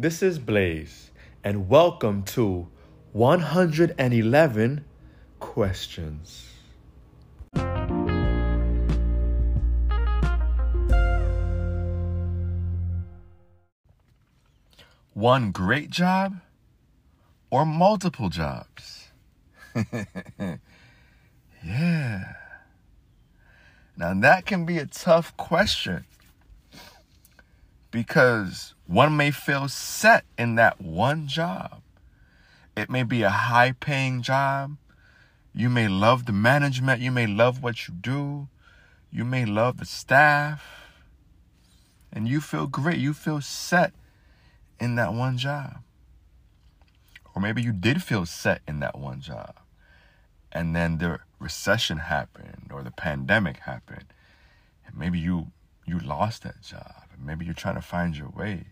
This is Blaze, and welcome to 111 Questions. One great job or multiple jobs? yeah. Now, that can be a tough question because one may feel set in that one job. It may be a high paying job. You may love the management. You may love what you do. You may love the staff. And you feel great. You feel set in that one job. Or maybe you did feel set in that one job. And then the recession happened or the pandemic happened. And maybe you you lost that job. Maybe you're trying to find your way.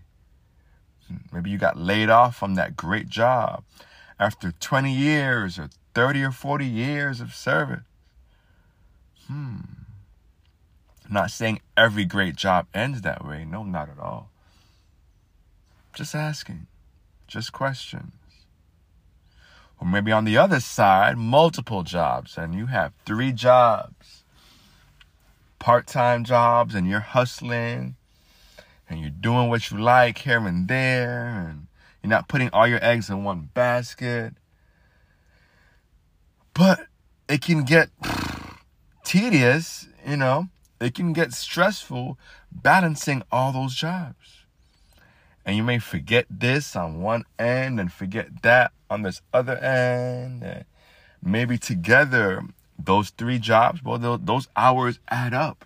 Maybe you got laid off from that great job after 20 years or 30 or 40 years of service. Hmm. I'm not saying every great job ends that way. No, not at all. Just asking. Just questions. Or maybe on the other side, multiple jobs, and you have three jobs part time jobs, and you're hustling, and you're doing what you like here and there, and you're not putting all your eggs in one basket. But it can get tedious, you know, it can get stressful balancing all those jobs. And you may forget this on one end and forget that on this other end. And maybe together, those three jobs, well, those hours add up.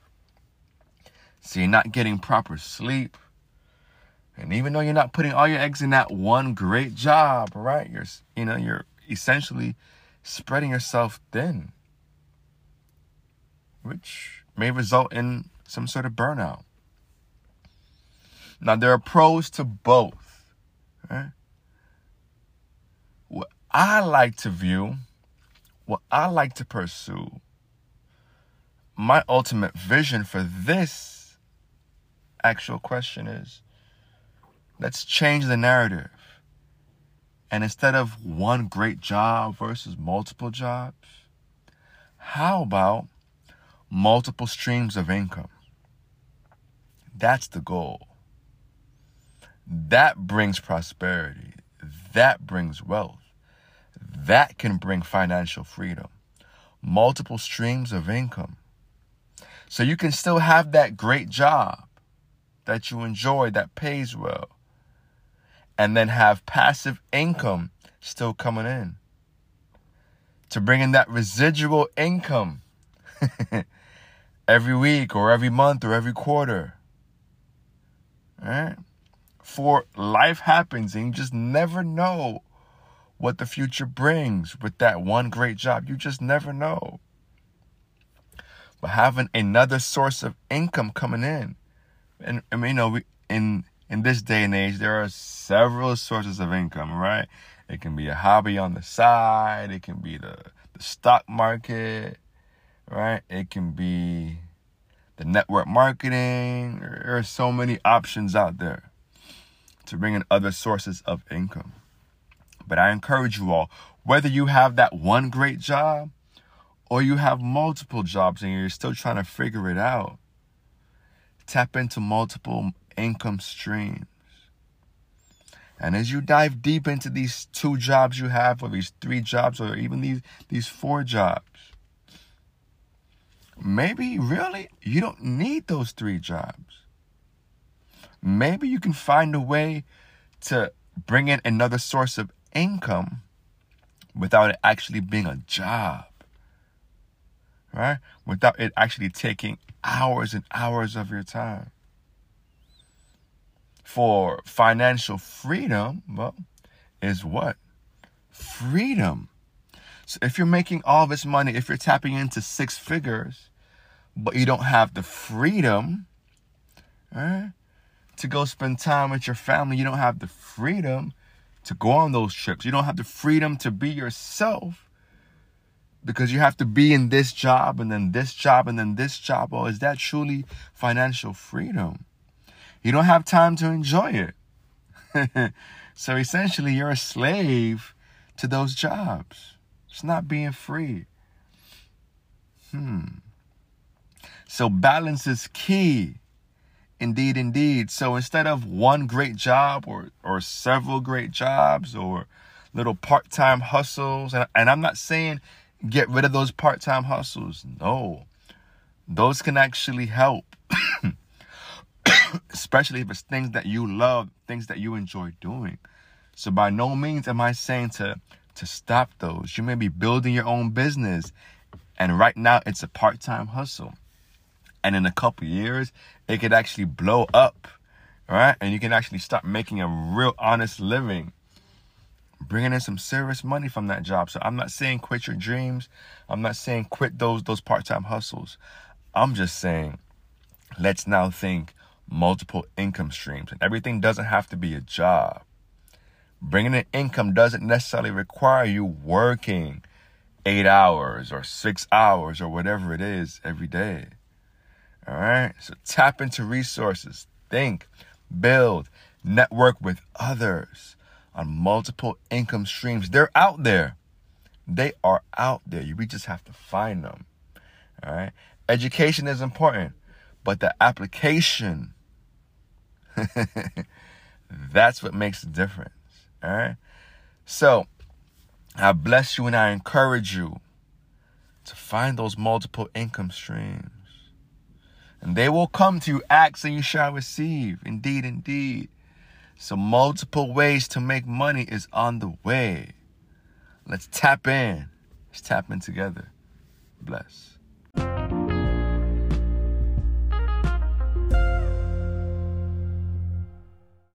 So you're not getting proper sleep. And even though you're not putting all your eggs in that one great job, right? You're, you know, you're essentially spreading yourself thin, which may result in some sort of burnout. Now, there are pros to both. Right? What I like to view, what I like to pursue, my ultimate vision for this actual question is let's change the narrative. And instead of one great job versus multiple jobs, how about multiple streams of income? That's the goal. That brings prosperity. That brings wealth. That can bring financial freedom. Multiple streams of income. So you can still have that great job that you enjoy that pays well. And then have passive income still coming in. To bring in that residual income every week or every month or every quarter. Right? for life happens and you just never know what the future brings with that one great job. You just never know. But having another source of income coming in, and I mean, you know, we, in in this day and age, there are several sources of income, right? It can be a hobby on the side. It can be the the stock market, right? It can be the network marketing. There are so many options out there to bring in other sources of income. But I encourage you all, whether you have that one great job or you have multiple jobs and you're still trying to figure it out, tap into multiple income streams. And as you dive deep into these two jobs you have, or these three jobs, or even these, these four jobs, maybe really you don't need those three jobs maybe you can find a way to bring in another source of income without it actually being a job. Right? Without it actually taking hours and hours of your time. For financial freedom, well, is what? Freedom. So if you're making all this money, if you're tapping into six figures, but you don't have the freedom, right? to go spend time with your family. You don't have the freedom to go on those trips. You don't have the freedom to be yourself because you have to be in this job and then this job and then this job. Or oh, is that truly financial freedom? You don't have time to enjoy it. so essentially, you're a slave to those jobs. It's not being free. Hmm. So balance is key. Indeed, indeed. So instead of one great job or, or several great jobs or little part time hustles, and, and I'm not saying get rid of those part time hustles. No, those can actually help. Especially if it's things that you love, things that you enjoy doing. So by no means am I saying to to stop those. You may be building your own business and right now it's a part-time hustle. And in a couple years, it could actually blow up. Right? And you can actually start making a real honest living. Bringing in some serious money from that job. So I'm not saying quit your dreams. I'm not saying quit those those part-time hustles. I'm just saying let's now think multiple income streams. And everything doesn't have to be a job. Bringing in income doesn't necessarily require you working eight hours or six hours or whatever it is every day. All right. So tap into resources, think, build, network with others on multiple income streams. They're out there. They are out there. We just have to find them. All right. Education is important, but the application, that's what makes the difference. All right. So I bless you and I encourage you to find those multiple income streams. And they will come to you. Ask and you shall receive. Indeed, indeed. So, multiple ways to make money is on the way. Let's tap in. Let's tap in together. Bless.